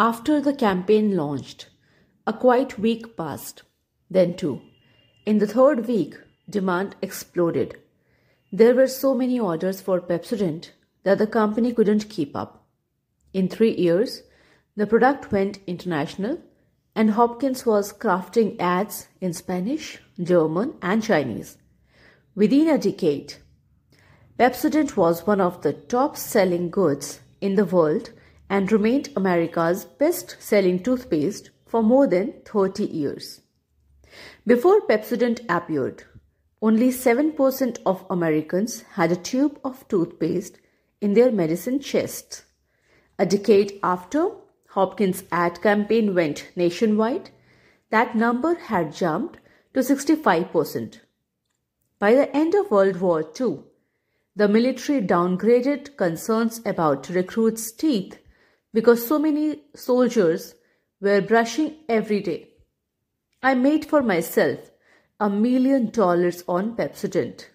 After the campaign launched, a quiet week passed, then two. In the third week, demand exploded. There were so many orders for Pepsodent that the company couldn't keep up. In three years, the product went international, and Hopkins was crafting ads in Spanish, German, and Chinese. Within a decade, Pepsodent was one of the top selling goods in the world and remained America's best selling toothpaste for more than 30 years. Before Pepsodent appeared, only 7% of Americans had a tube of toothpaste in their medicine chests. A decade after Hopkins' ad campaign went nationwide, that number had jumped to 65%. By the end of World War II, the military downgraded concerns about recruits' teeth because so many soldiers were brushing every day. I made for myself a million dollars on Pepsodent.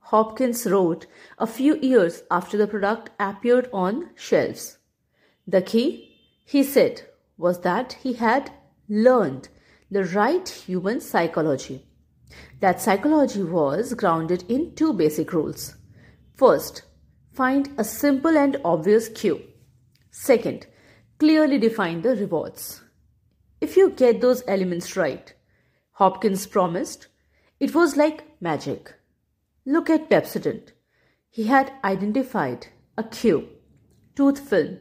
Hopkins wrote a few years after the product appeared on shelves. The key, he said, was that he had learned the right human psychology. That psychology was grounded in two basic rules. First, find a simple and obvious cue. Second, clearly define the rewards. If you get those elements right, Hopkins promised, it was like magic. Look at Pepsodent. He had identified a cue, tooth film,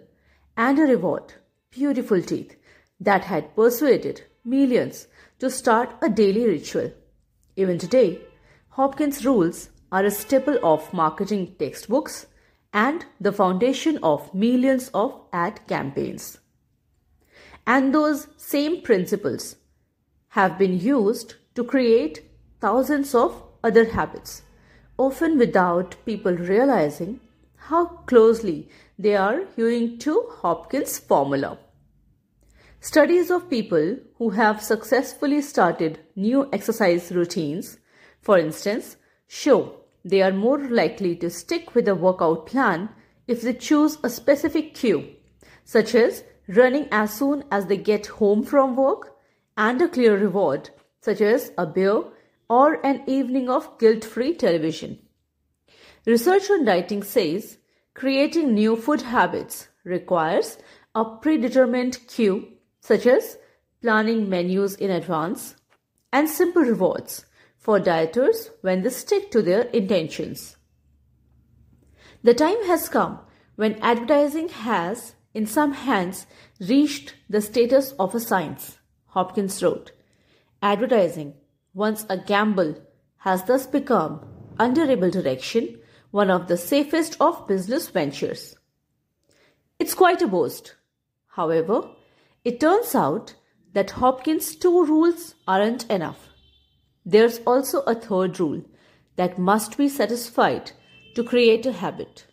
and a reward, beautiful teeth, that had persuaded millions to start a daily ritual. Even today, Hopkins rules are a staple of marketing textbooks and the foundation of millions of ad campaigns. And those same principles have been used to create thousands of other habits, often without people realizing how closely they are hewing to Hopkins' formula. Studies of people who have successfully started new exercise routines, for instance, show they are more likely to stick with a workout plan if they choose a specific cue, such as running as soon as they get home from work, and a clear reward, such as a beer or an evening of guilt free television. Research on dieting says creating new food habits requires a predetermined cue, such as planning menus in advance, and simple rewards for dieters when they stick to their intentions. The time has come when advertising has, in some hands, reached the status of a science, Hopkins wrote. Advertising, once a gamble, has thus become, under able direction, one of the safest of business ventures. It's quite a boast. However, it turns out that Hopkins' two rules aren't enough. There's also a third rule that must be satisfied to create a habit.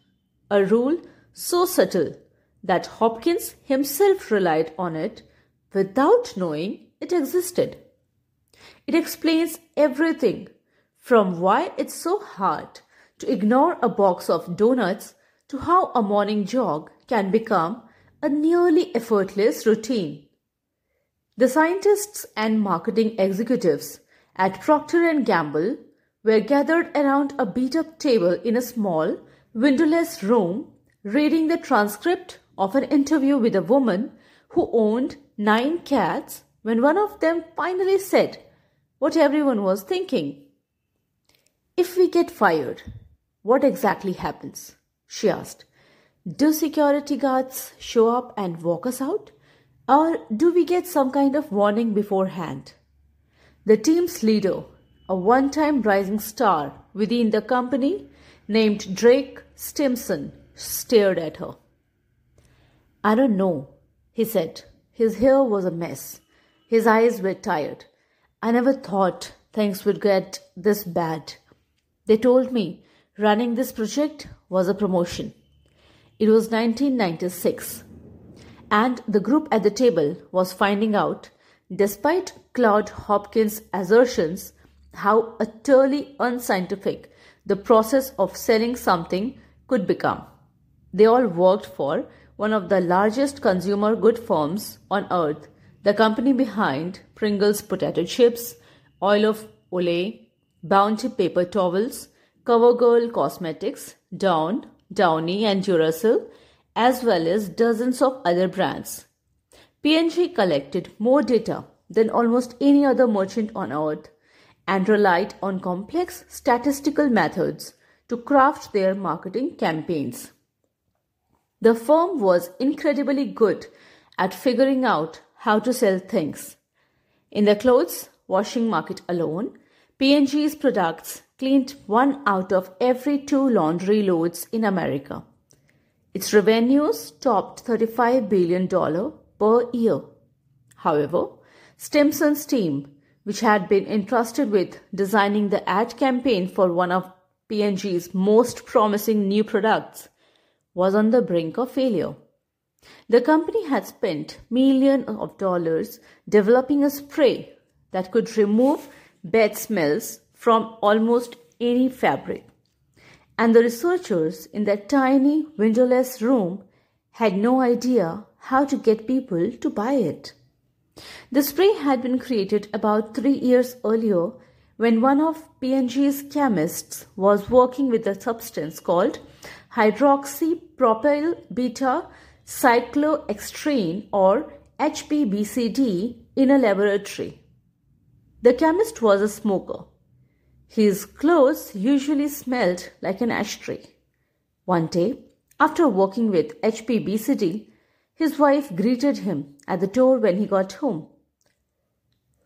A rule so subtle that Hopkins himself relied on it without knowing it existed. It explains everything from why it's so hard to ignore a box of donuts to how a morning jog can become a nearly effortless routine. The scientists and marketing executives at Procter & Gamble were gathered around a beat-up table in a small, windowless room reading the transcript of an interview with a woman who owned nine cats when one of them finally said what everyone was thinking. If we get fired, what exactly happens? she asked. Do security guards show up and walk us out? Or do we get some kind of warning beforehand? The team's leader, a one time rising star within the company named Drake Stimson, stared at her. I don't know, he said. His hair was a mess. His eyes were tired. I never thought things would get this bad. They told me running this project was a promotion. It was 1996, and the group at the table was finding out Despite Claude Hopkins' assertions how utterly unscientific the process of selling something could become, they all worked for one of the largest consumer good firms on earth, the company behind Pringles potato chips, Oil of Olay, Bounty paper towels, CoverGirl cosmetics, Dawn, Downy and Duracell, as well as dozens of other brands. P&G collected more data than almost any other merchant on earth and relied on complex statistical methods to craft their marketing campaigns. The firm was incredibly good at figuring out how to sell things. In the clothes washing market alone, P&G's products cleaned one out of every two laundry loads in America. Its revenues topped $35 billion per year. However, Stimson's team, which had been entrusted with designing the ad campaign for one of P&G's most promising new products, was on the brink of failure. The company had spent millions of dollars developing a spray that could remove bad smells from almost any fabric. And the researchers in that tiny windowless room had no idea how to get people to buy it. The spray had been created about three years earlier when one of P&G's chemists was working with a substance called hydroxypropyl beta cyclodextrin or HPBCD in a laboratory. The chemist was a smoker. His clothes usually smelled like an ashtray. One day, after working with HPBCD, his wife greeted him at the door when he got home.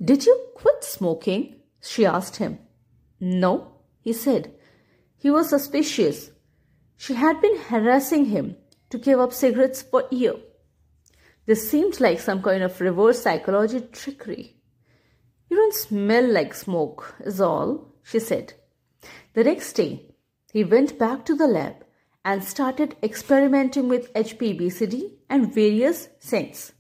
Did you quit smoking? she asked him. No, he said. He was suspicious. She had been harassing him to give up cigarettes for a year. This seemed like some kind of reverse psychology trickery. You don't smell like smoke, is all, she said. The next day, he went back to the lab and started experimenting with HPBCD and various scents.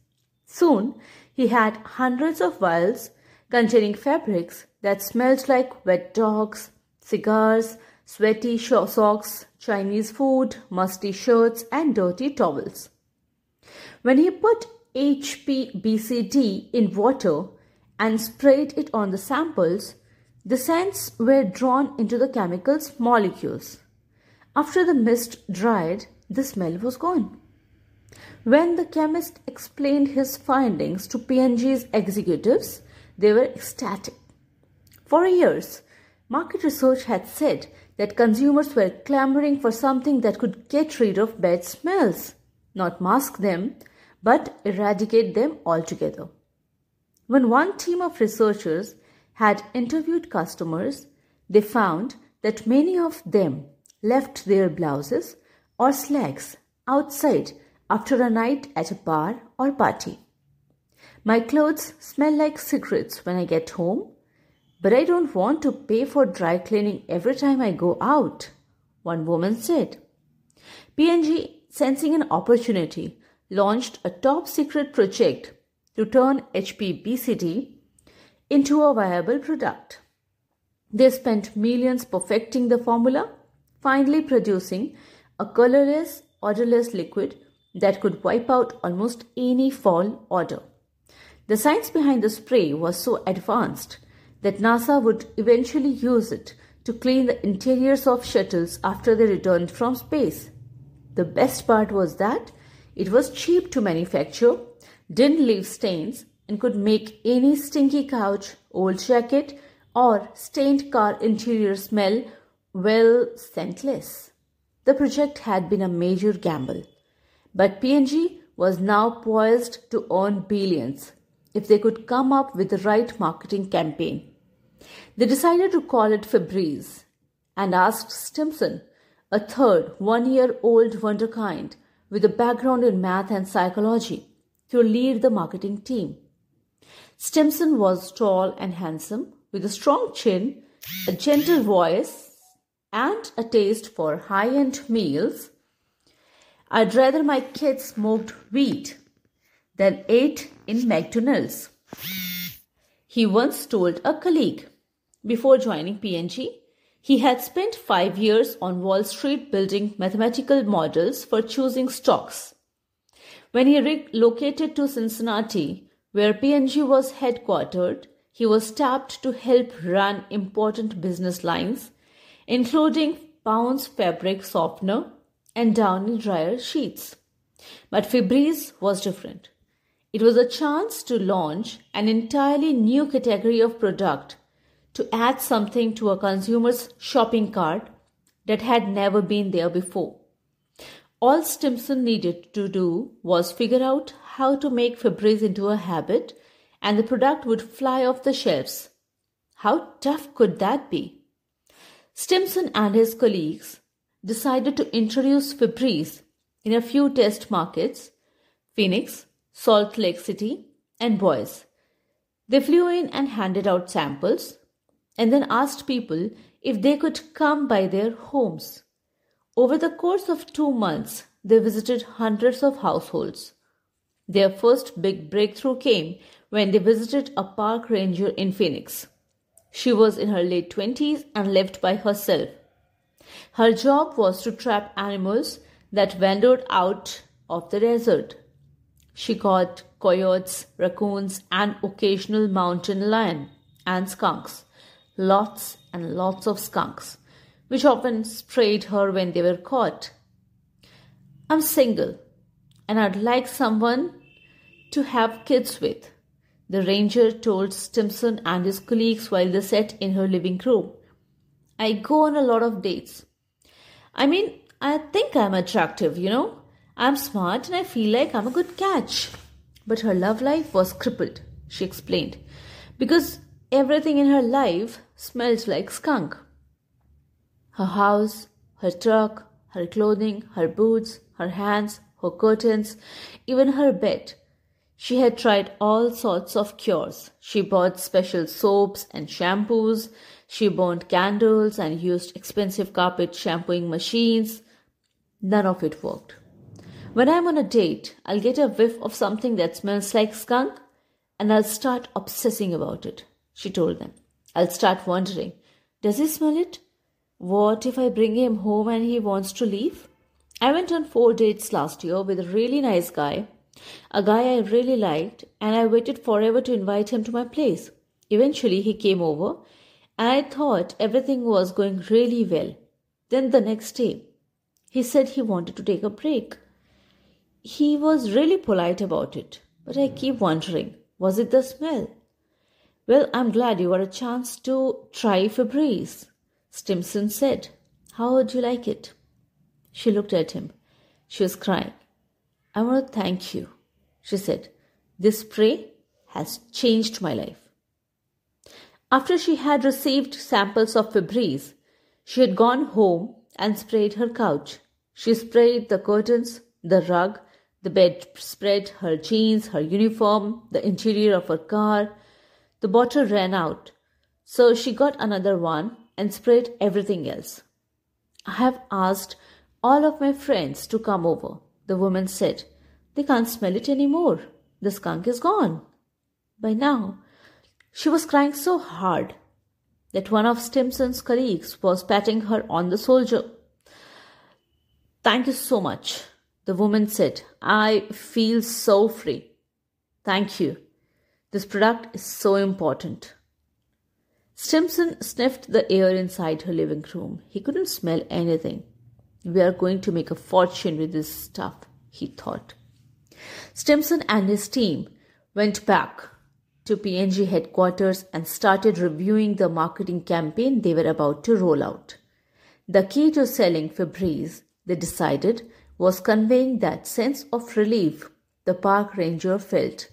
Soon, he had hundreds of vials containing fabrics that smelled like wet dogs, cigars, sweaty socks, Chinese food, musty shirts, and dirty towels. When he put HPBCD in water, and sprayed it on the samples, the scents were drawn into the chemical's molecules. After the mist dried, the smell was gone. When the chemist explained his findings to P&G's executives, they were ecstatic. For years, market research had said that consumers were clamoring for something that could get rid of bad smells, not mask them, but eradicate them altogether. When one team of researchers had interviewed customers, they found that many of them left their blouses or slacks outside after a night at a bar or party. My clothes smell like cigarettes when I get home, but I don't want to pay for dry cleaning every time I go out, one woman said. P&G, sensing an opportunity, launched a top secret project to turn HPBCD into a viable product. They spent millions perfecting the formula, finally producing a colorless, odorless liquid that could wipe out almost any fall odor. The science behind the spray was so advanced that NASA would eventually use it to clean the interiors of shuttles after they returned from space. The best part was that it was cheap to manufacture didn't leave stains, and could make any stinky couch, old jacket, or stained car interior smell well scentless. The project had been a major gamble, but P&G was now poised to earn billions if they could come up with the right marketing campaign. They decided to call it Febreze and asked Stimson, a third one year old wonderkind with a background in math and psychology, to lead the marketing team. Stimson was tall and handsome, with a strong chin, a gentle voice, and a taste for high end meals. I'd rather my kids smoked wheat than ate in McDonald's. He once told a colleague. Before joining P&G, he had spent five years on Wall Street building mathematical models for choosing stocks. When he relocated to Cincinnati, where P&G was headquartered, he was tapped to help run important business lines, including Bounce fabric softener and Downy dryer sheets. But Febreze was different. It was a chance to launch an entirely new category of product to add something to a consumer's shopping cart that had never been there before. All Stimson needed to do was figure out how to make Febreze into a habit and the product would fly off the shelves. How tough could that be? Stimson and his colleagues decided to introduce Febreze in a few test markets Phoenix, Salt Lake City, and Boise. They flew in and handed out samples and then asked people if they could come by their homes. Over the course of two months, they visited hundreds of households. Their first big breakthrough came when they visited a park ranger in Phoenix. She was in her late 20s and lived by herself. Her job was to trap animals that wandered out of the desert. She caught coyotes, raccoons, and occasional mountain lion and skunks. Lots and lots of skunks, which often sprayed her when they were caught. I'm single and I'd like someone to have kids with the ranger told Stimson and his colleagues while they sat in her living room. I go on a lot of dates. I mean, I think I'm attractive, you know. I'm smart and I feel like I'm a good catch. But her love life was crippled, she explained, because everything in her life smelled like skunk. Her house, her truck, her clothing, her boots, her hands, her curtains, even her bed she had tried all sorts of cures. She bought special soaps and shampoos. She burned candles and used expensive carpet shampooing machines. None of it worked. When I'm on a date, I'll get a whiff of something that smells like skunk and I'll start obsessing about it, she told them. I'll start wondering, does he smell it? What if I bring him home and he wants to leave? I went on four dates last year with a really nice guy a guy I really liked, and I waited forever to invite him to my place. Eventually, he came over, and I thought everything was going really well. Then the next day, he said he wanted to take a break. He was really polite about it, but I keep wondering was it the smell? Well, I'm glad you got a chance to try Febreze, Stimson said. How would you like it? She looked at him. She was crying. I want to thank you, she said. This spray has changed my life. After she had received samples of Febreze, she had gone home and sprayed her couch. She sprayed the curtains, the rug, the bedspread, her jeans, her uniform, the interior of her car. The bottle ran out, so she got another one and sprayed everything else. I have asked all of my friends to come over the woman said. They can't smell it any more. The skunk is gone. By now, she was crying so hard that one of Stimson's colleagues was patting her on the shoulder. Thank you so much, the woman said. I feel so free. Thank you. This product is so important. Stimson sniffed the air inside her living room. He couldn't smell anything. We are going to make a fortune with this stuff, he thought. Stimson and his team went back to P&G headquarters and started reviewing the marketing campaign they were about to roll out. The key to selling Febreze, they decided, was conveying that sense of relief the park ranger felt.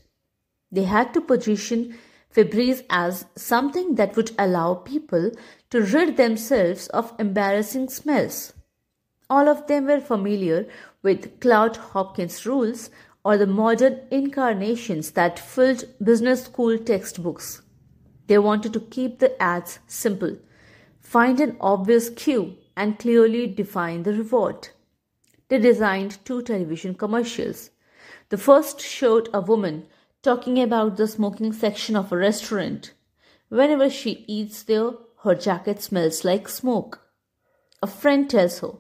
They had to position Febreze as something that would allow people to rid themselves of embarrassing smells. All of them were familiar with Claude Hopkins' rules or the modern incarnations that filled business school textbooks. They wanted to keep the ads simple, find an obvious cue, and clearly define the reward. They designed two television commercials. The first showed a woman talking about the smoking section of a restaurant. Whenever she eats there, her jacket smells like smoke. A friend tells her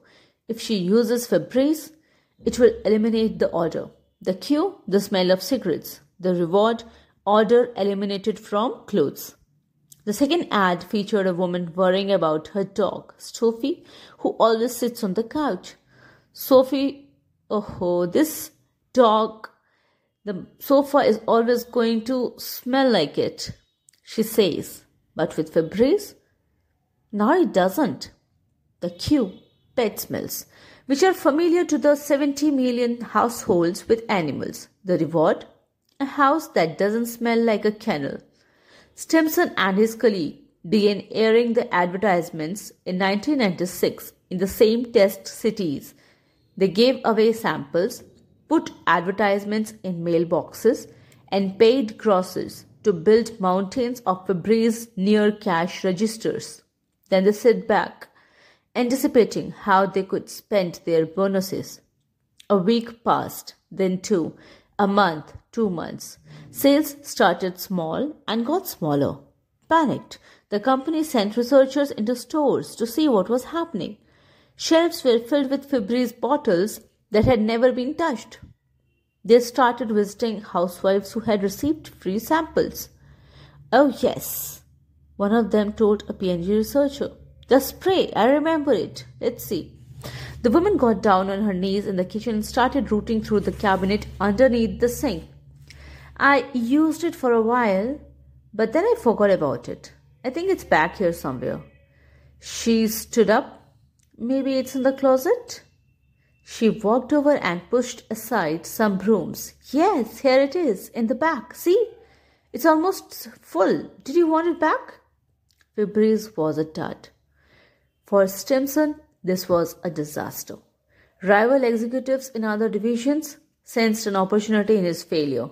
if she uses Febreze, it will eliminate the odor. The cue, the smell of cigarettes. The reward, odor eliminated from clothes. The second ad featured a woman worrying about her dog, Sophie, who always sits on the couch. Sophie, oh, this dog, the sofa is always going to smell like it, she says. But with Febreze, now it doesn't. The cue, pet smells, which are familiar to the 70 million households with animals. The reward, a house that doesn't smell like a kennel. Stimson and his colleague began airing the advertisements in 1996 in the same test cities. They gave away samples, put advertisements in mailboxes, and paid grocers to build mountains of Febreze near cash registers. Then they sit back, anticipating how they could spend their bonuses. A week passed, then two, a month, two months. Sales started small and got smaller. Panicked, the company sent researchers into stores to see what was happening. Shelves were filled with Febreze bottles that had never been touched. They started visiting housewives who had received free samples. Oh, yes, one of them told a P&G researcher. The spray, I remember it. Let's see. The woman got down on her knees in the kitchen and started rooting through the cabinet underneath the sink. I used it for a while, but then I forgot about it. I think it's back here somewhere. She stood up. Maybe it's in the closet? She walked over and pushed aside some brooms. Yes, here it is, in the back. See? It's almost full. Did you want it back? Febreze was a dud. For Stimson, this was a disaster. Rival executives in other divisions sensed an opportunity in his failure.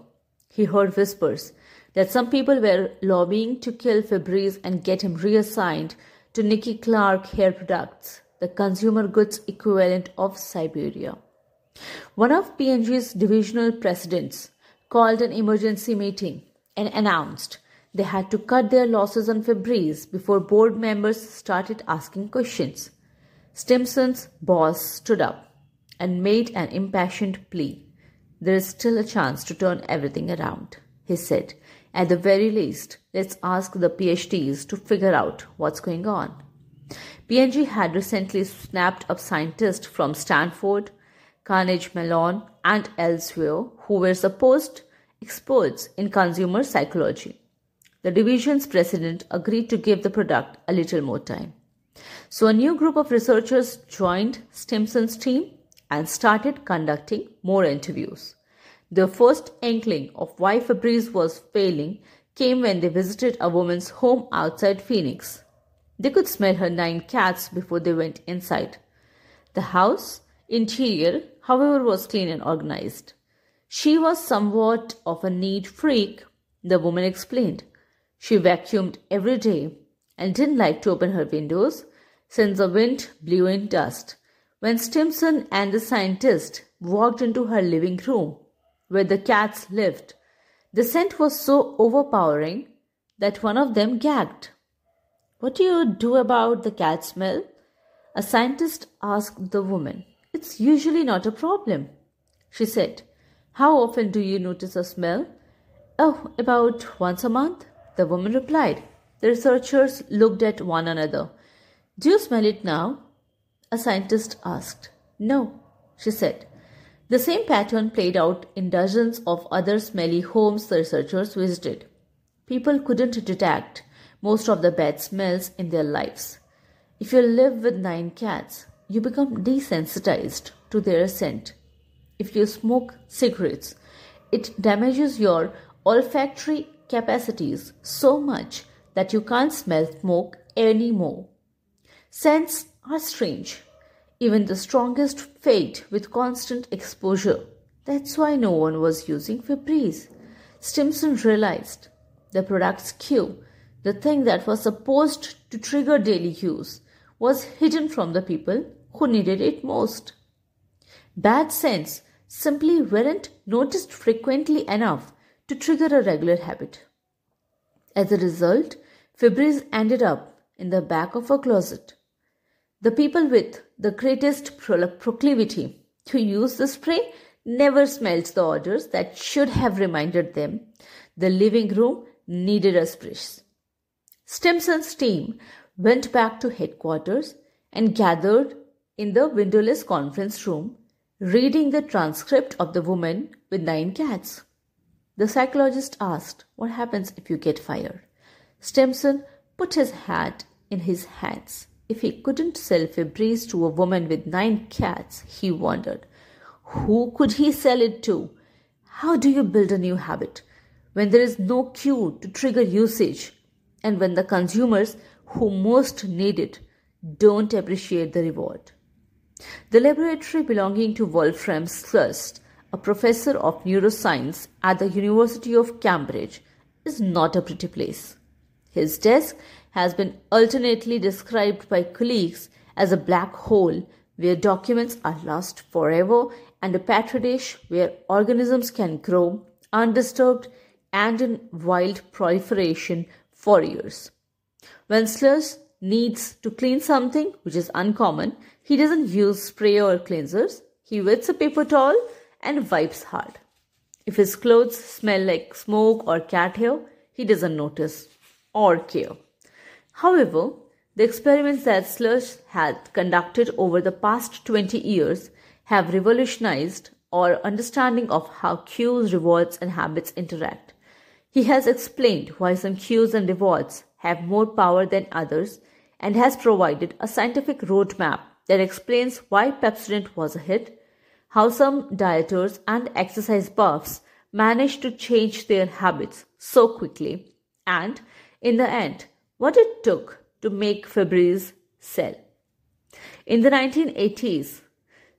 He heard whispers that some people were lobbying to kill Febreze and get him reassigned to Nicky Clarke Hair Products, the consumer goods equivalent of Siberia. One of P&G's divisional presidents called an emergency meeting and announced they had to cut their losses on Febreze before board members started asking questions. Stimson's boss stood up and made an impassioned plea. There is still a chance to turn everything around, he said. At the very least, let's ask the PhDs to figure out what's going on. P&G had recently snapped up scientists from Stanford, Carnegie Mellon, and elsewhere who were supposed experts in consumer psychology. The division's president agreed to give the product a little more time. So a new group of researchers joined Stimson's team and started conducting more interviews. The first inkling of why Febreze was failing came when they visited a woman's home outside Phoenix. They could smell her nine cats before they went inside. The house interior, however, was clean and organized. She was somewhat of a neat freak, the woman explained. She vacuumed every day and didn't like to open her windows since the wind blew in dust. When Stimson and the scientist walked into her living room, where the cats lived, the scent was so overpowering that one of them gagged. What do you do about the cat smell? A scientist asked the woman. It's usually not a problem, she said. How often do you notice a smell? Oh, about once a month, the woman replied. The researchers looked at one another. Do you smell it now? A scientist asked. No, she said. The same pattern played out in dozens of other smelly homes the researchers visited. People couldn't detect most of the bad smells in their lives. If you live with nine cats, you become desensitized to their scent. If you smoke cigarettes, it damages your olfactory capacities so much that you can't smell smoke anymore. Scents are strange. Even the strongest fade with constant exposure. That's why no one was using Febreze. Stimson realized the product's cue, the thing that was supposed to trigger daily use, was hidden from the people who needed it most. Bad scents simply weren't noticed frequently enough to trigger a regular habit. As a result, Febreze ended up in the back of a closet the people with the greatest proclivity to use the spray never smelt the odors that should have reminded them the living room needed a spruce. Stimson's team went back to headquarters and gathered in the windowless conference room, reading the transcript of the woman with nine cats. The psychologist asked, What happens if you get fired? Stimson put his hat in his hands. If he couldn't sell Febreze to a woman with nine cats, he wondered, who could he sell it to? How do you build a new habit when there is no cue to trigger usage and when the consumers who most need it don't appreciate the reward? The laboratory belonging to Wolfram Schultz, a professor of neuroscience at the University of Cambridge, is not a pretty place. His desk has been alternately described by colleagues as a black hole where documents are lost forever and a petri dish where organisms can grow undisturbed and in wild proliferation for years. When Schultz needs to clean something, which is uncommon, he doesn't use spray or cleansers. He wets a paper towel and wipes hard. If his clothes smell like smoke or cat hair, he doesn't notice or care. However, the experiments that Schultz had conducted over the past 20 years have revolutionized our understanding of how cues, rewards, and habits interact. He has explained why some cues and rewards have more power than others and has provided a scientific roadmap that explains why Pepsodent was a hit, how some dieters and exercise buffs managed to change their habits so quickly, and, in the end, what it took to make Febreze sell. In the 1980s,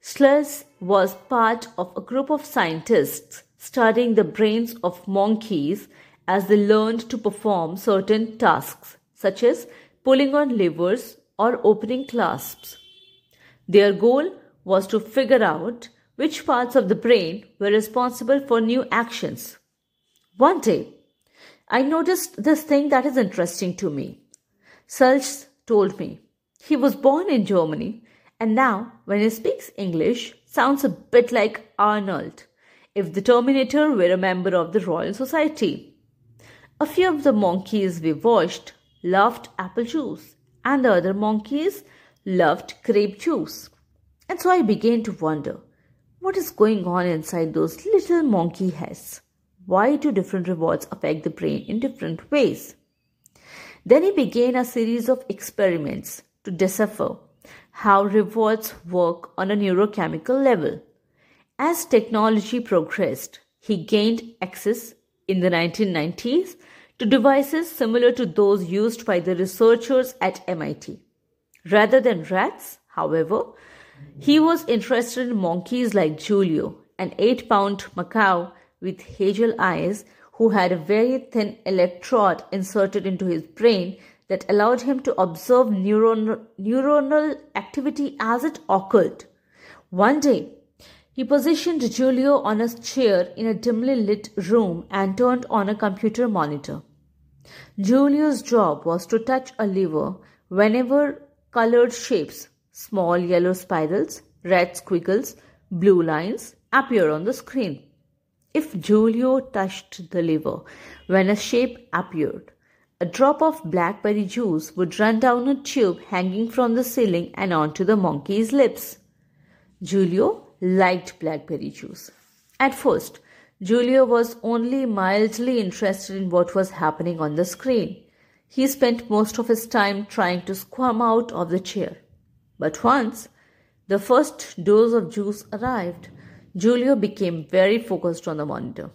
Schultz was part of a group of scientists studying the brains of monkeys as they learned to perform certain tasks, such as pulling on levers or opening clasps. Their goal was to figure out which parts of the brain were responsible for new actions. One day, I noticed this thing that is interesting to me. Schultz told me he was born in Germany and now, when he speaks English, sounds a bit like Arnold, if the Terminator were a member of the Royal Society. A few of the monkeys we watched loved apple juice, and the other monkeys loved grape juice. And so I began to wonder what is going on inside those little monkey heads? Why do different rewards affect the brain in different ways? Then he began a series of experiments to decipher how rewards work on a neurochemical level. As technology progressed, he gained access in the 1990s to devices similar to those used by the researchers at MIT. Rather than rats, however, he was interested in monkeys like Julio, an 8 pound macaque with hazel eyes who had a very thin electrode inserted into his brain that allowed him to observe neuron- neuronal activity as it occurred. One day, he positioned Julio on a chair in a dimly lit room and turned on a computer monitor. Julio's job was to touch a lever whenever colored shapes, small yellow spirals, red squiggles, blue lines, appear on the screen. If Julio touched the lever when a shape appeared, a drop of blackberry juice would run down a tube hanging from the ceiling and onto the monkey's lips. Julio liked blackberry juice. At first, Julio was only mildly interested in what was happening on the screen. He spent most of his time trying to squirm out of the chair. But once the first dose of juice arrived, Julio became very focused on the monitor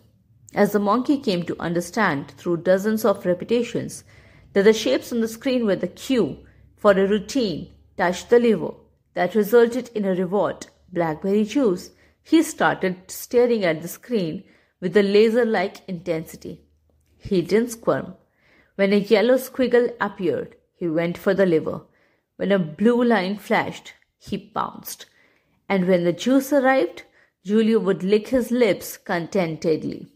as the monkey came to understand through dozens of repetitions that the shapes on the screen were the cue for a routine touch the lever that resulted in a reward, blackberry juice, he started staring at the screen with a laser like intensity. He didn't squirm. When a yellow squiggle appeared, he went for the lever. When a blue line flashed, he pounced. And when the juice arrived, Julio would lick his lips contentedly.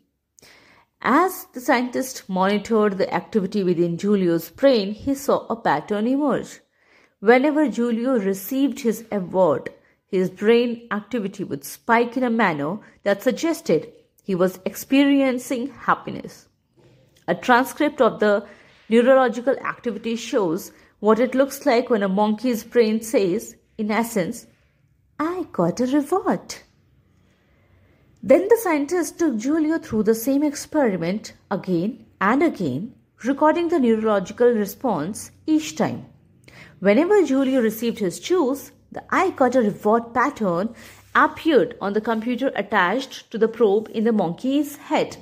As the scientist monitored the activity within Julio's brain, he saw a pattern emerge. Whenever Julio received his award, his brain activity would spike in a manner that suggested he was experiencing happiness. A transcript of the neurological activity shows what it looks like when a monkey's brain says, in essence, I got a reward. Then the scientists took Julio through the same experiment again and again, recording the neurological response each time. Whenever Julio received his juice, the I got a reward pattern appeared on the computer attached to the probe in the monkey's head.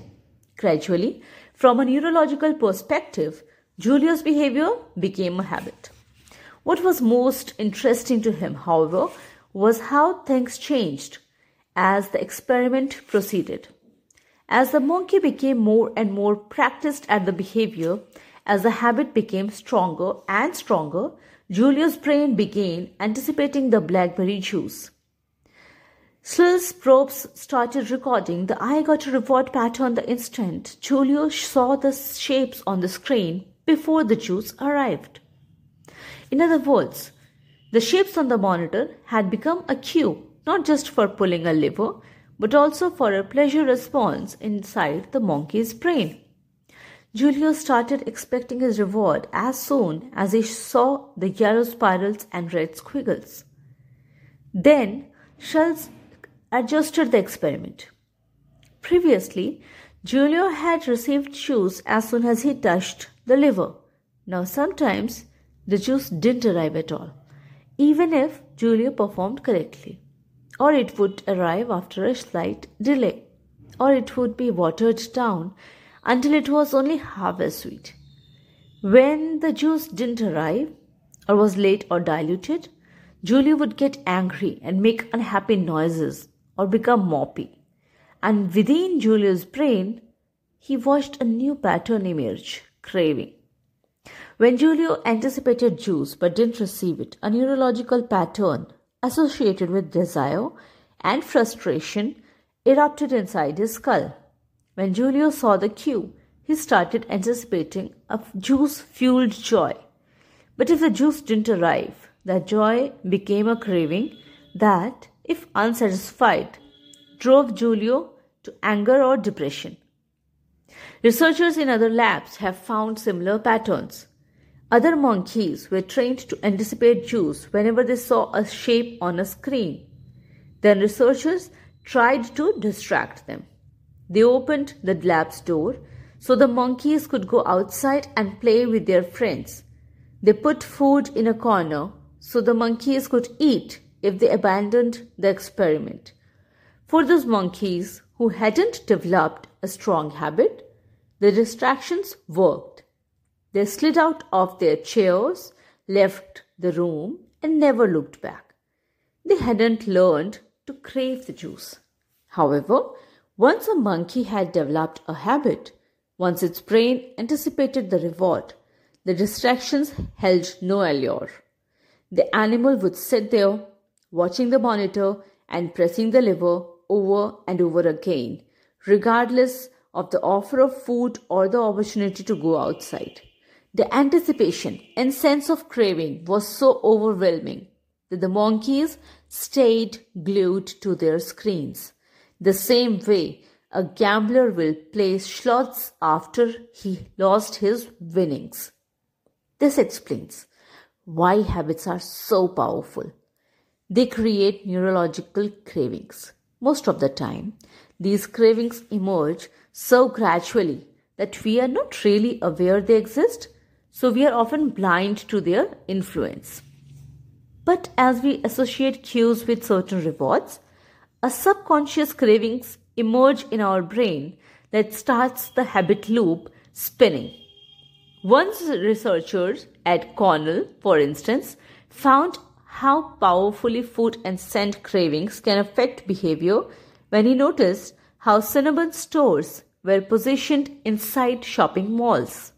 Gradually, from a neurological perspective, Julio's behavior became a habit. What was most interesting to him, however, was how things changed as the experiment proceeded. As the monkey became more and more practiced at the behavior, as the habit became stronger and stronger, Julio's brain began anticipating the blackberry juice. Schultz's probes started recording the I got a reward pattern the instant Julio saw the shapes on the screen before the juice arrived. In other words, the shapes on the monitor had become a cue not just for pulling a lever, but also for a pleasure response inside the monkey's brain. Julio started expecting his reward as soon as he saw the yellow spirals and red squiggles. Then Schultz adjusted the experiment. Previously, Julio had received juice as soon as he touched the liver. Now, sometimes the juice didn't arrive at all, even if Julio performed correctly, or it would arrive after a slight delay, or it would be watered down until it was only half as sweet. When the juice didn't arrive, or was late or diluted, Julie would get angry and make unhappy noises or become moppy. And within Julio's brain, he watched a new pattern emerge craving. When Julio anticipated juice but didn't receive it, a neurological pattern associated with desire and frustration erupted inside his skull. When Julio saw the cue, he started anticipating a juice fueled joy. But if the juice didn't arrive, that joy became a craving that, if unsatisfied, drove Julio to anger or depression. Researchers in other labs have found similar patterns. Other monkeys were trained to anticipate juice whenever they saw a shape on a screen. Then researchers tried to distract them. They opened the lab's door so the monkeys could go outside and play with their friends. They put food in a corner so the monkeys could eat if they abandoned the experiment. For those monkeys who hadn't developed a strong habit, the distractions worked. They slid out of their chairs, left the room, and never looked back. They hadn't learned to crave the juice. However, once a monkey had developed a habit, once its brain anticipated the reward, the distractions held no allure. The animal would sit there, watching the monitor and pressing the lever over and over again, regardless of the offer of food or the opportunity to go outside. The anticipation and sense of craving was so overwhelming that the monkeys stayed glued to their screens. The same way a gambler will place slots after he lost his winnings. This explains why habits are so powerful. They create neurological cravings. Most of the time, these cravings emerge so gradually that we are not really aware they exist, so we are often blind to their influence. But as we associate cues with certain rewards, a subconscious cravings emerge in our brain that starts the habit loop spinning. Once researchers at Cornell, for instance, found how powerfully food and scent cravings can affect behavior when he noticed how Cinnabon stores were positioned inside shopping malls.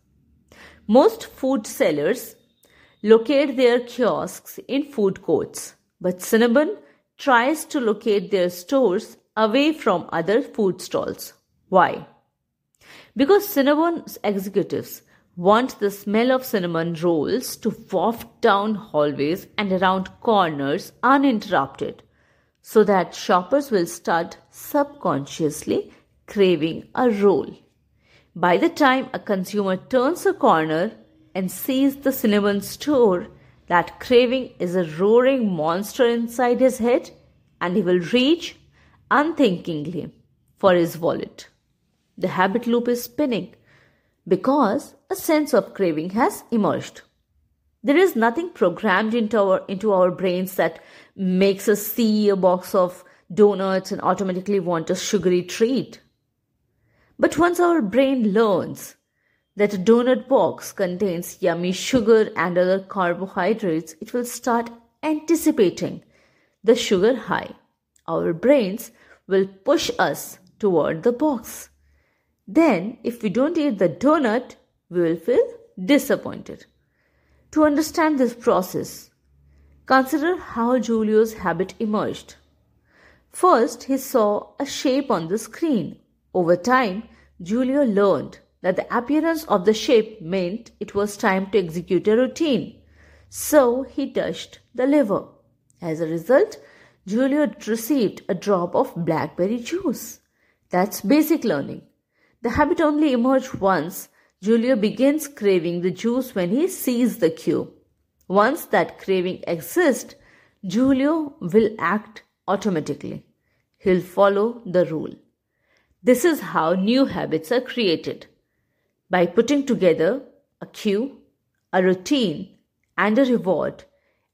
Most food sellers locate their kiosks in food courts, but Cinnabon tries to locate their stores away from other food stalls. Why? Because Cinnabon's executives want the smell of cinnamon rolls to waft down hallways and around corners uninterrupted. so that shoppers will start subconsciously craving a roll. By the time a consumer turns a corner and sees the Cinnabon store, that craving is a roaring monster inside his head and he will reach unthinkingly for his wallet. The habit loop is spinning because a sense of craving has emerged. There is nothing programmed into our, into our brains that makes us see a box of donuts and automatically want a sugary treat. But once our brain learns that a donut box contains yummy sugar and other carbohydrates, it will start anticipating the sugar high. Our brains will push us toward the box. Then, if we don't eat the donut, we will feel disappointed. To understand this process, consider how Julio's habit emerged. First, he saw a shape on the screen. Over time, Julio learned that the appearance of the shape meant it was time to execute a routine. So he touched the lever. As a result, Julio received a drop of blackberry juice. That's basic learning. The habit only emerged once Julio begins craving the juice when he sees the cue. Once that craving exists, Julio will act automatically. He'll follow the rule. This is how new habits are created. By putting together a cue, a routine, and a reward,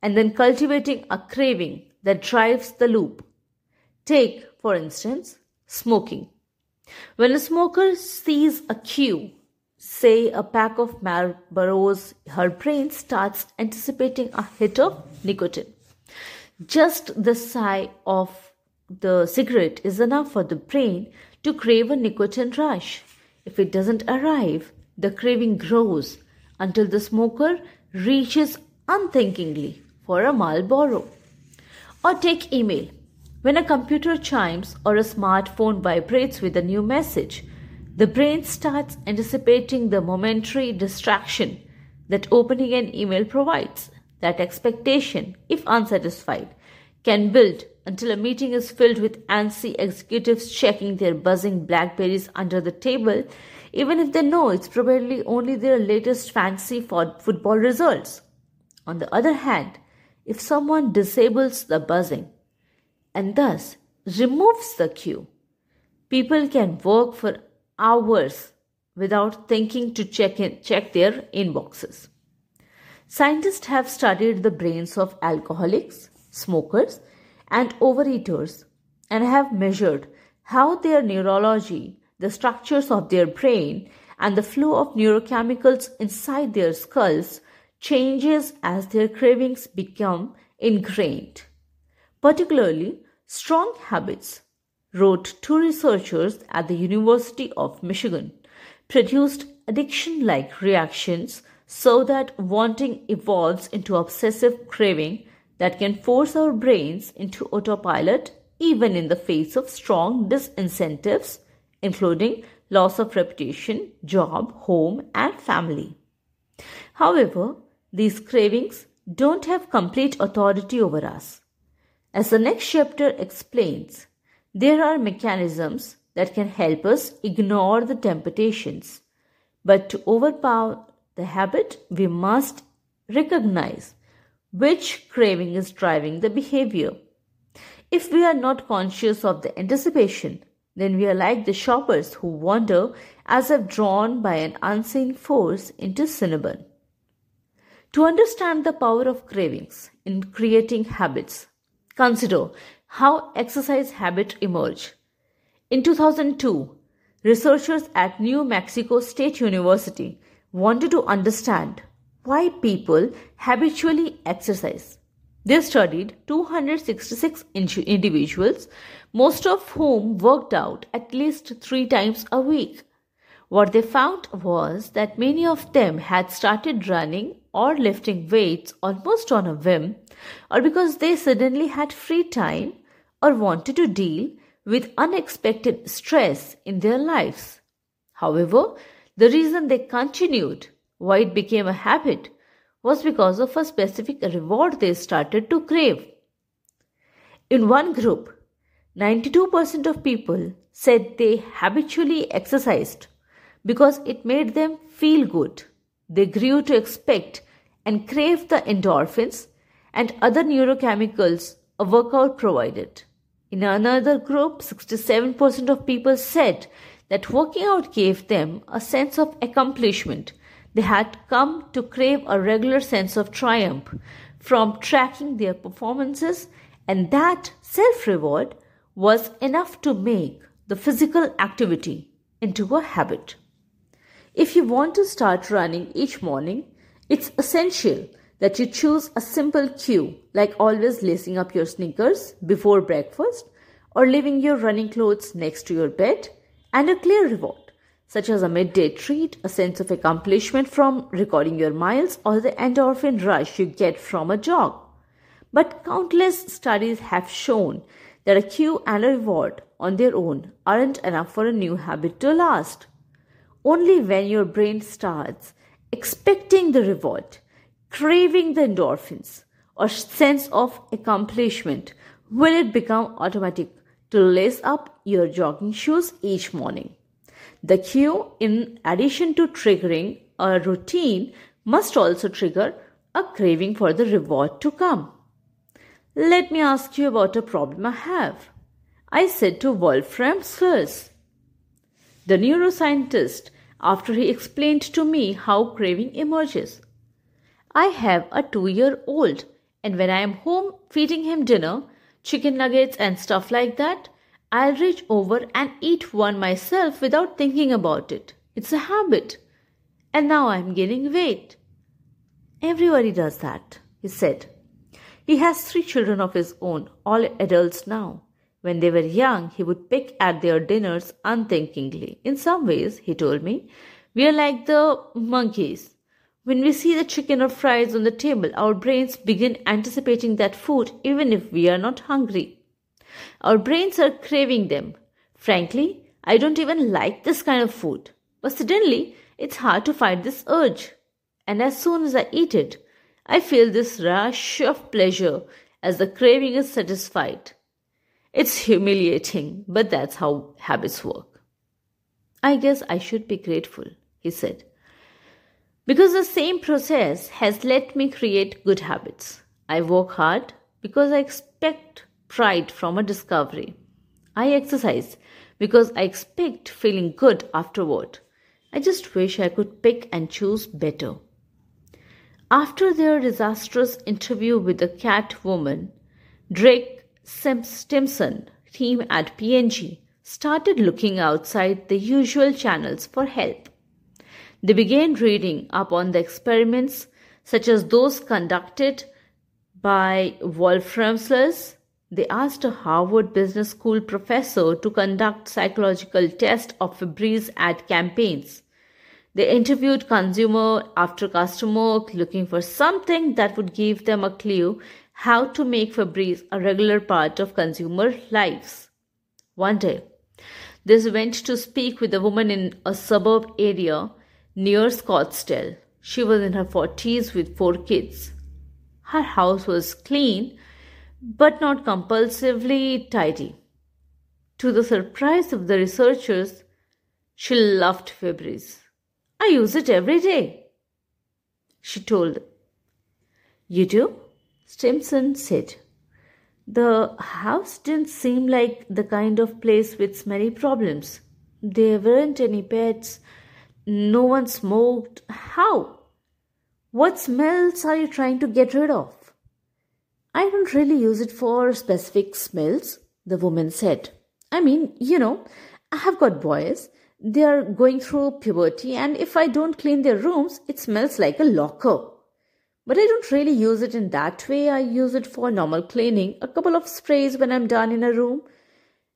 and then cultivating a craving that drives the loop. Take, for instance, smoking. When a smoker sees a cue, say a pack of Marlboros, her brain starts anticipating a hit of nicotine. Just the sigh of the cigarette is enough for the brain to crave a nicotine rush. If it doesn't arrive, the craving grows until the smoker reaches unthinkingly for a Marlboro. Or take email. When a computer chimes or a smartphone vibrates with a new message, the brain starts anticipating the momentary distraction that opening an email provides. That expectation, if unsatisfied, can build until a meeting is filled with antsy executives checking their buzzing BlackBerrys under the table, even if they know it's probably only their latest fancy for football results. On the other hand, if someone disables the buzzing, and thus removes the cue. People can work for hours without thinking to check, in, check their inboxes. Scientists have studied the brains of alcoholics, smokers, and overeaters and have measured how their neurology, the structures of their brain, and the flow of neurochemicals inside their skulls changes as their cravings become ingrained. Particularly, strong habits, wrote two researchers at the University of Michigan, produced addiction like reactions so that wanting evolves into obsessive craving that can force our brains into autopilot even in the face of strong disincentives, including loss of reputation, job, home, and family. However, these cravings don't have complete authority over us. As the next chapter explains, there are mechanisms that can help us ignore the temptations. But to overpower the habit, we must recognize which craving is driving the behavior. If we are not conscious of the anticipation, then we are like the shoppers who wander as if drawn by an unseen force into Cinnabon. To understand the power of cravings in creating habits, Consider how exercise habits emerge. In 2002, researchers at New Mexico State University wanted to understand why people habitually exercise. They studied 266 individuals, most of whom worked out at least three times a week. What they found was that many of them had started running or lifting weights almost on a whim, or because they suddenly had free time or wanted to deal with unexpected stress in their lives. However, the reason they continued, why it became a habit, was because of a specific reward they started to crave. In one group, 92% of people said they habitually exercised because it made them feel good. They grew to expect and crave the endorphins and other neurochemicals a workout provided. In another group, 67% of people said that working out gave them a sense of accomplishment. They had come to crave a regular sense of triumph from tracking their performances, and that self reward was enough to make the physical activity into a habit. If you want to start running each morning, it's essential that you choose a simple cue, like always lacing up your sneakers before breakfast or leaving your running clothes next to your bed, and a clear reward, such as a midday treat, a sense of accomplishment from recording your miles, or the endorphin rush you get from a jog. But countless studies have shown that a cue and a reward on their own aren't enough for a new habit to last. Only when your brain starts expecting the reward, craving the endorphins, or sense of accomplishment, will it become automatic to lace up your jogging shoes each morning. The cue, in addition to triggering a routine, must also trigger a craving for the reward to come. Let me ask you about a problem I have. I said to Wolfram Schultz, the neuroscientist, after he explained to me how craving emerges. I have a two year old, and when I am home feeding him dinner, chicken nuggets and stuff like that, I'll reach over and eat one myself without thinking about it. It's a habit. And now I'm gaining weight. Everybody does that, he said. He has three children of his own, all adults now. When they were young, he would pick at their dinners unthinkingly. In some ways, he told me, we are like the monkeys. When we see the chicken or fries on the table, our brains begin anticipating that food even if we are not hungry. Our brains are craving them. Frankly, I don't even like this kind of food. But suddenly, it's hard to fight this urge. And as soon as I eat it, I feel this rush of pleasure as the craving is satisfied. It's humiliating, but that's how habits work. I guess I should be grateful, he said. Because the same process has let me create good habits. I work hard because I expect pride from a discovery. I exercise because I expect feeling good afterward. I just wish I could pick and choose better. After their disastrous interview with the cat woman, Drake Stimson team at P&G started looking outside the usual channels for help. They began reading up on the experiments such as those conducted by Wolfram Schultz. They asked a Harvard Business School professor to conduct psychological tests of Febreze ad campaigns. They interviewed consumer after customer looking for something that would give them a clue how to make Febreze a regular part of consumer lives. One day, this went to speak with a woman in a suburb area near Scottsdale. She was in her 40s with four kids. Her house was clean, but not compulsively tidy. To the surprise of the researchers, she loved Febreze. I use it every day. She told. You do? Stimson said. The house didn't seem like the kind of place with many problems. There weren't any pets. No one smoked. How? What smells are you trying to get rid of? I don't really use it for specific smells, the woman said. I mean, you know, I have got boys they are going through puberty and if I don't clean their rooms, it smells like a locker. But I don't really use it in that way. I use it for normal cleaning, a couple of sprays when I'm done in a room.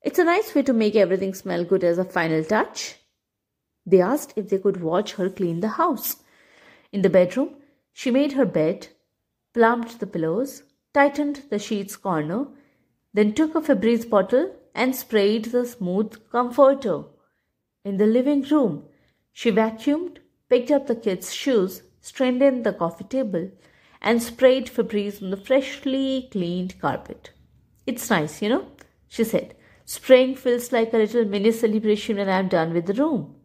It's a nice way to make everything smell good as a final touch. They asked if they could watch her clean the house. In the bedroom, she made her bed, plumped the pillows, tightened the sheets corner, then took a Febreze bottle and sprayed the smooth comforter. In the living room, she vacuumed, picked up the kids' shoes, straightened the coffee table, and sprayed Febreze on the freshly cleaned carpet. It's nice, you know, she said. Spraying feels like a little mini celebration when I'm done with the room.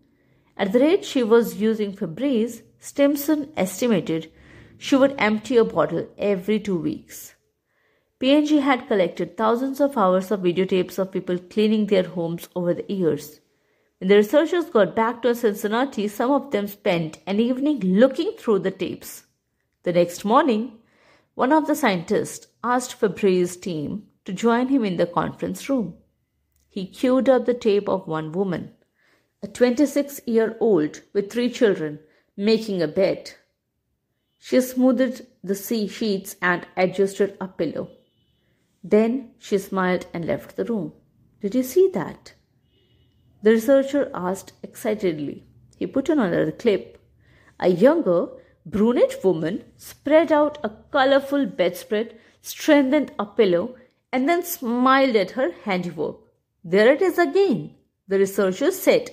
At the rate she was using Febreze, Stimson estimated she would empty a bottle every two weeks. P&G had collected thousands of hours of videotapes of people cleaning their homes over the years. When the researchers got back to Cincinnati, some of them spent an evening looking through the tapes. The next morning, one of the scientists asked Febreze's team to join him in the conference room. He queued up the tape of one woman, a 26 year old with three children, making a bed. She smoothed the sea sheets and adjusted a pillow. Then she smiled and left the room. Did you see that? The researcher asked excitedly. He put on another clip. A younger, brunette woman spread out a colorful bedspread, strengthened a pillow, and then smiled at her handiwork. There it is again, the researcher said.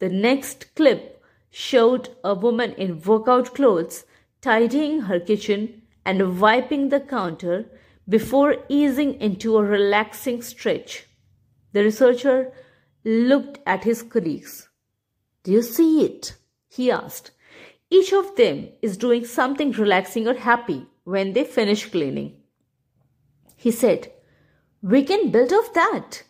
The next clip showed a woman in workout clothes tidying her kitchen and wiping the counter before easing into a relaxing stretch. The researcher looked at his colleagues. Do you see it? he asked. Each of them is doing something relaxing or happy when they finish cleaning. He said, We can build off that.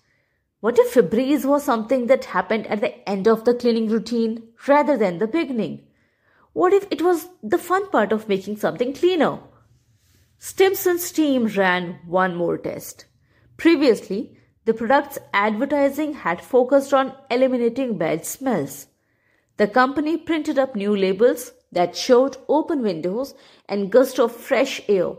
What if Febreze was something that happened at the end of the cleaning routine rather than the beginning? What if it was the fun part of making something cleaner? Stimson's team ran one more test. Previously, the product's advertising had focused on eliminating bad smells. The company printed up new labels that showed open windows and gust of fresh air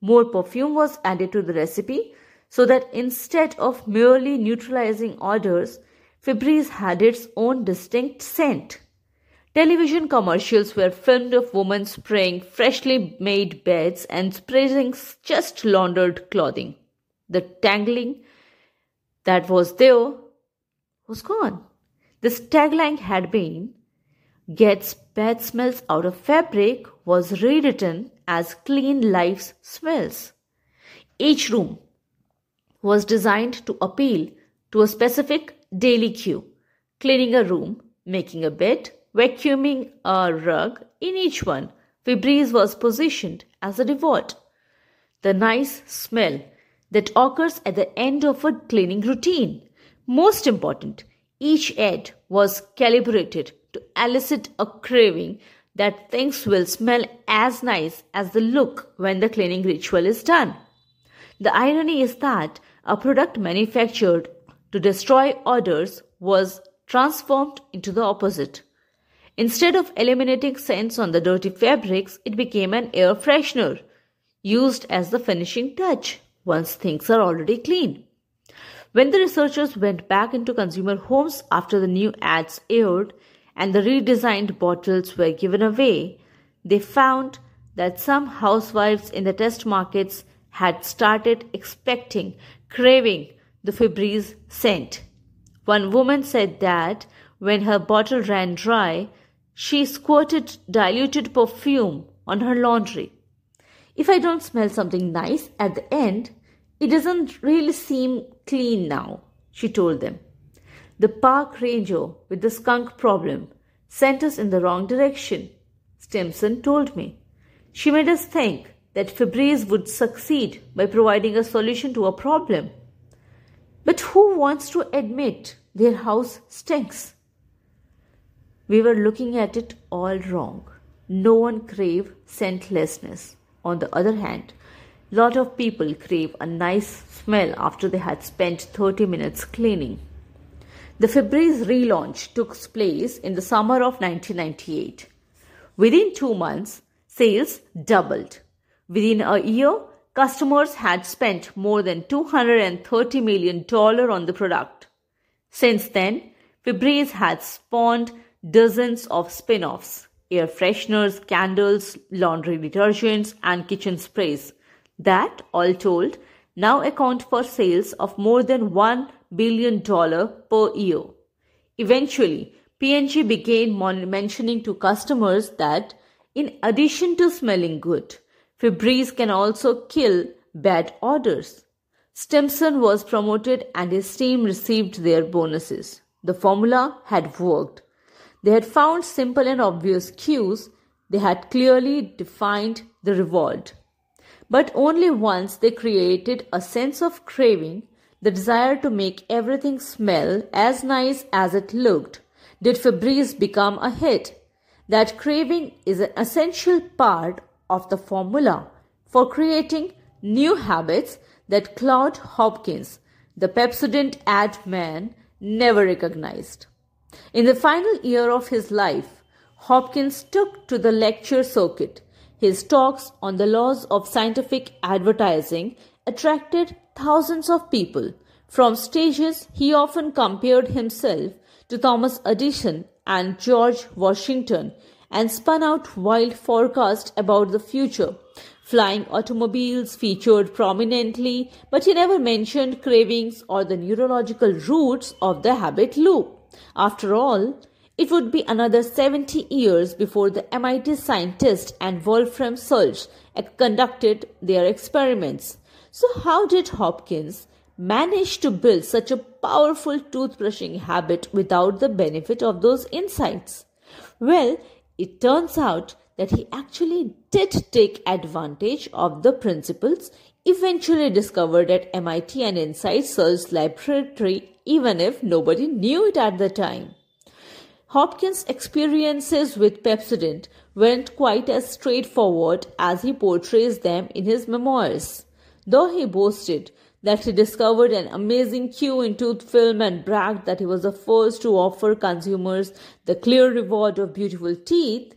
more perfume was added to the recipe so that instead of merely neutralizing odors, Febreze had its own distinct scent. Television commercials were filmed of women spraying freshly made beds and spraying just laundered clothing. The tangling that was there was gone. This tagline had been Gets bad smells out of fabric was rewritten as Clean Life's smells. Each room was designed to appeal to a specific daily cue cleaning a room, making a bed, vacuuming a rug. In each one, Febreze was positioned as a reward. The nice smell that occurs at the end of a cleaning routine. Most important, each ad was calibrated to elicit a craving that things will smell as nice as they look when the cleaning ritual is done. The irony is that a product manufactured to destroy odors was transformed into the opposite. Instead of eliminating scents on the dirty fabrics, it became an air freshener, used as the finishing touch once things are already clean. When the researchers went back into consumer homes after the new ads aired, and the redesigned bottles were given away, they found that some housewives in the test markets had started expecting, craving the Febreze scent. One woman said that when her bottle ran dry, she squirted diluted perfume on her laundry. If I don't smell something nice at the end, it doesn't really seem clean now, she told them. The park ranger with the skunk problem sent us in the wrong direction, Stimson told me. She made us think that Febreze would succeed by providing a solution to a problem. But who wants to admit their house stinks? We were looking at it all wrong. No one crave scentlessness. On the other hand, lot of people crave a nice smell after they had spent 30 minutes cleaning. The Febreze relaunch took place in the summer of 1998. Within two months, sales doubled. Within a year, customers had spent more than $230 million on the product. Since then, Febreze has spawned dozens of spin offs air fresheners, candles, laundry detergents, and kitchen sprays that, all told, now account for sales of more than 1 billion dollar per year. Eventually, P&G began mentioning to customers that in addition to smelling good, Febreze can also kill bad odors. Stimson was promoted and his team received their bonuses. The formula had worked. They had found simple and obvious cues. They had clearly defined the reward. But only once they created a sense of craving, the desire to make everything smell as nice as it looked, did Febreze become a hit. That craving is an essential part of the formula for creating new habits that Claude Hopkins, the Pepsodent ad man, never recognized. In the final year of his life, Hopkins took to the lecture circuit. His talks on the laws of scientific advertising attracted thousands of people. From stages, he often compared himself to Thomas Edison and George Washington and spun out wild forecasts about the future. Flying automobiles featured prominently, but he never mentioned cravings or the neurological roots of the habit loop. After all, it would be another 70 years before the MIT scientists and Wolfram Schultz conducted their experiments. So, how did Hopkins manage to build such a powerful toothbrushing habit without the benefit of those insights? Well, it turns out that he actually did take advantage of the principles eventually discovered at MIT and inside Schultz's laboratory, even if nobody knew it at the time. Hopkins' experiences with Pepsodent weren't quite as straightforward as he portrays them in his memoirs. Though he boasted that he discovered an amazing cue in tooth film and bragged that he was the first to offer consumers the clear reward of beautiful teeth,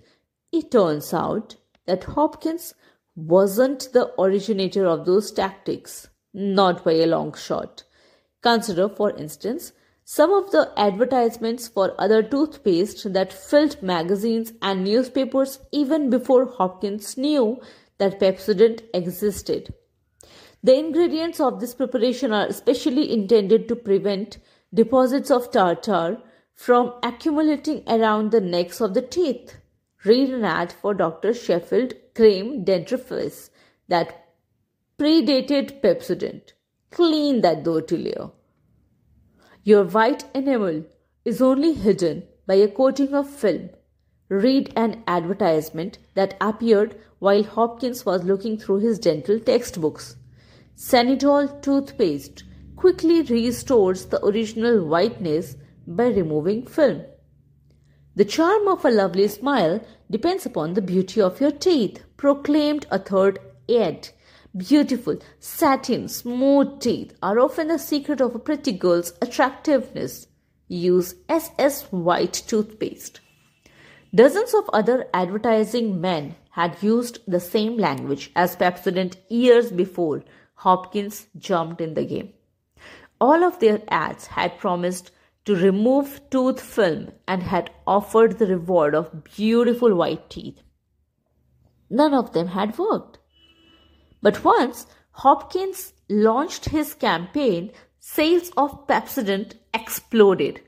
it turns out that Hopkins wasn't the originator of those tactics, not by a long shot. Consider, for instance, some of the advertisements for other toothpaste that filled magazines and newspapers even before Hopkins knew that Pepsodent existed. The ingredients of this preparation are especially intended to prevent deposits of tartar from accumulating around the necks of the teeth. Read an ad for Dr. Sheffield Cream Dentifrice that predated Pepsodent. Clean that dirty layer. Your white enamel is only hidden by a coating of film. Read an advertisement that appeared while Hopkins was looking through his dental textbooks. Sanitol toothpaste quickly restores the original whiteness by removing film. The charm of a lovely smile depends upon the beauty of your teeth, proclaimed a third ad. Beautiful, satin, smooth teeth are often the secret of a pretty girl's attractiveness. Use SS White toothpaste. Dozens of other advertising men had used the same language as Pepsodent years before Hopkins jumped in the game. All of their ads had promised to remove tooth film and had offered the reward of beautiful white teeth. None of them had worked. But once Hopkins launched his campaign, sales of Pepsodent exploded.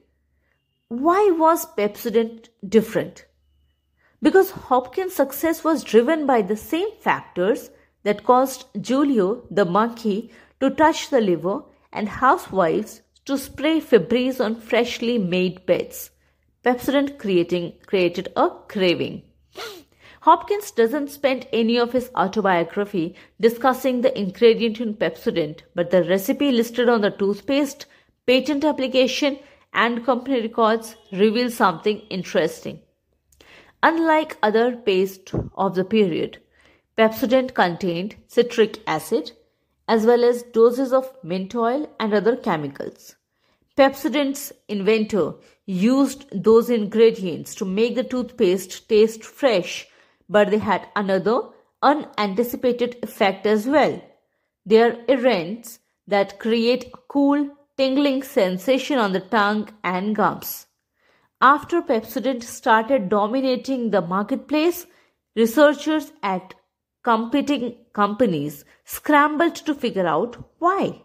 Why was Pepsodent different? Because Hopkins' success was driven by the same factors that caused Julio the monkey to touch the liver and housewives to spray Febreze on freshly made beds. Pepsodent creating, created a craving. Hopkins doesn't spend any of his autobiography discussing the ingredient in Pepsodent, but the recipe listed on the toothpaste, patent application, and company records reveal something interesting. Unlike other paste of the period, Pepsodent contained citric acid, as well as doses of mint oil and other chemicals. Pepsodent's inventor used those ingredients to make the toothpaste taste fresh, but they had another unanticipated effect as well. They are irritants that create a cool, tingling sensation on the tongue and gums. After Pepsodent started dominating the marketplace, researchers at competing companies scrambled to figure out why.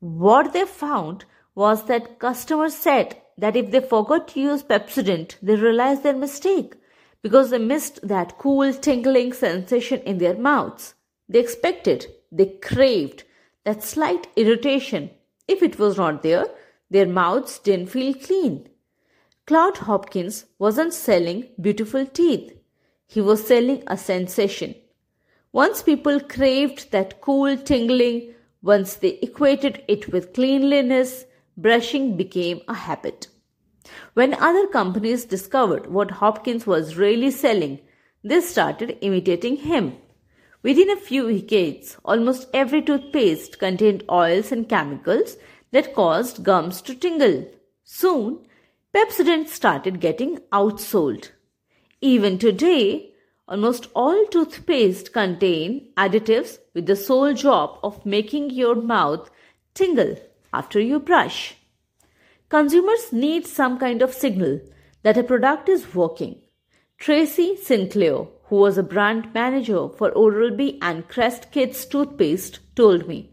What they found was that customers said that if they forgot to use Pepsodent, they realized their mistake because they missed that cool tingling sensation in their mouths. They expected, they craved that slight irritation. If it was not there, their mouths didn't feel clean. Claude Hopkins wasn't selling beautiful teeth. He was selling a sensation. Once people craved that cool tingling, once they equated it with cleanliness, brushing became a habit. When other companies discovered what Hopkins was really selling, they started imitating him. Within a few decades, almost every toothpaste contained oils and chemicals that caused gums to tingle. Soon, Pepsodent started getting outsold. Even today, almost all toothpaste contain additives with the sole job of making your mouth tingle after you brush. Consumers need some kind of signal that a product is working. Tracy Sinclair, who was a brand manager for Oral-B and Crest Kids toothpaste, told me,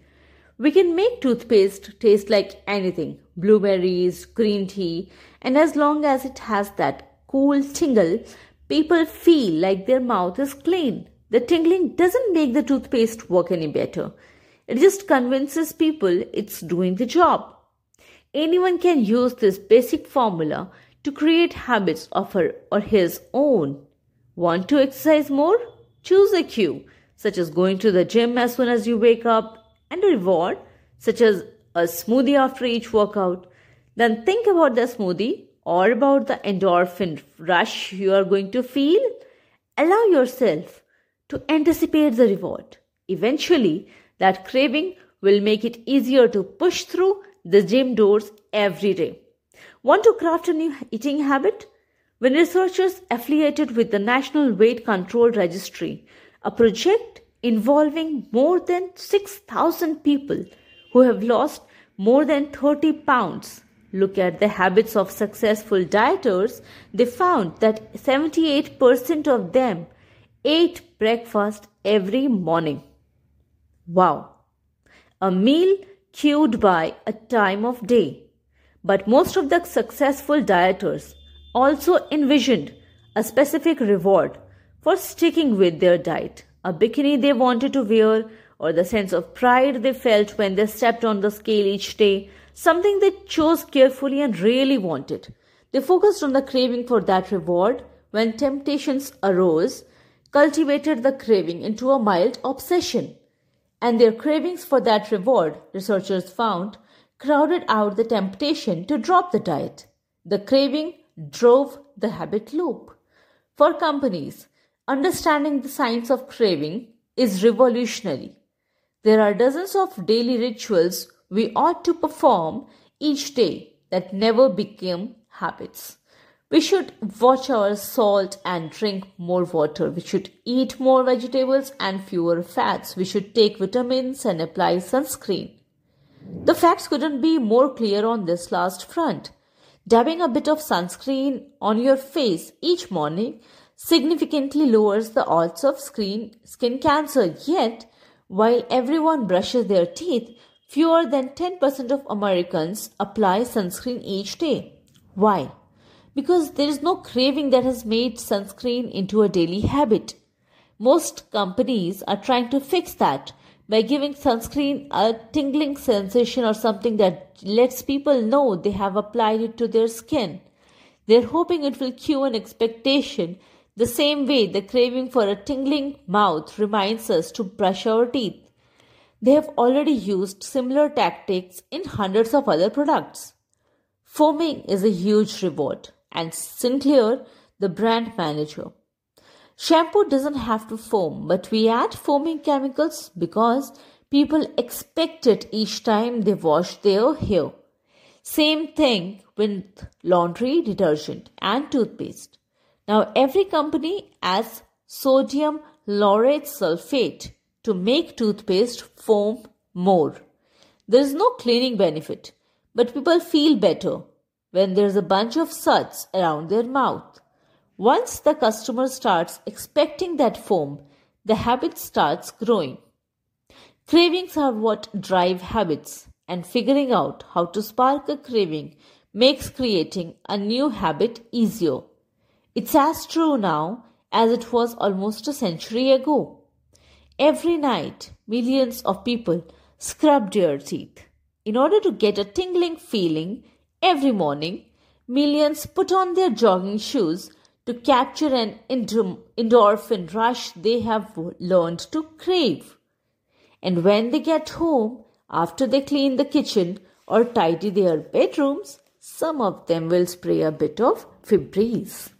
We can make toothpaste taste like anything blueberries, green tea, and as long as it has that cool tingle, people feel like their mouth is clean. The tingling doesn't make the toothpaste work any better. It just convinces people it's doing the job. Anyone can use this basic formula to create habits of her or his own. Want to exercise more? Choose a cue, such as going to the gym as soon as you wake up, and a reward, such as a smoothie after each workout. Then think about the smoothie or about the endorphin rush you are going to feel. Allow yourself to anticipate the reward. Eventually, that craving will make it easier to push through the gym doors every day. Want to craft a new eating habit? When researchers affiliated with the National Weight Control Registry, a project involving more than 6,000 people who have lost more than 30 pounds, look at the habits of successful dieters, they found that 78% of them ate breakfast every morning. Wow! A meal cued by a time of day. But most of the successful dieters also envisioned a specific reward for sticking with their diet, a bikini they wanted to wear, or the sense of pride they felt when they stepped on the scale each day, something they chose carefully and really wanted. They focused on the craving for that reward when temptations arose, cultivated the craving into a mild obsession and their cravings for that reward, researchers found, crowded out the temptation to drop the diet. The craving drove the habit loop. For companies, understanding the science of craving is revolutionary. There are dozens of daily rituals we ought to perform each day that never became habits. We should watch our salt and drink more water. We should eat more vegetables and fewer fats. We should take vitamins and apply sunscreen. The facts couldn't be more clear on this last front. Dabbing a bit of sunscreen on your face each morning significantly lowers the odds of screen, skin cancer. Yet, while everyone brushes their teeth, fewer than 10% of Americans apply sunscreen each day. Why? Because there is no craving that has made sunscreen into a daily habit. Most companies are trying to fix that by giving sunscreen a tingling sensation or something that lets people know they have applied it to their skin. They're hoping it will cue an expectation the same way the craving for a tingling mouth reminds us to brush our teeth. They have already used similar tactics in hundreds of other products. Foaming is a huge reward and Sinclair, the brand manager. Shampoo doesn't have to foam, but we add foaming chemicals because people expect it each time they wash their hair. Same thing with laundry detergent and toothpaste. Now, every company adds sodium laureth sulfate to make toothpaste foam more. There is no cleaning benefit, but people feel better when there's a bunch of suds around their mouth. Once the customer starts expecting that foam, the habit starts growing. Cravings are what drive habits, and figuring out how to spark a craving makes creating a new habit easier. It's as true now as it was almost a century ago. Every night, millions of people scrub their teeth. In order to get a tingling feeling every morning, millions put on their jogging shoes to capture an endorphin rush they have learned to crave. And when they get home, after they clean the kitchen or tidy their bedrooms, some of them will spray a bit of Febreze.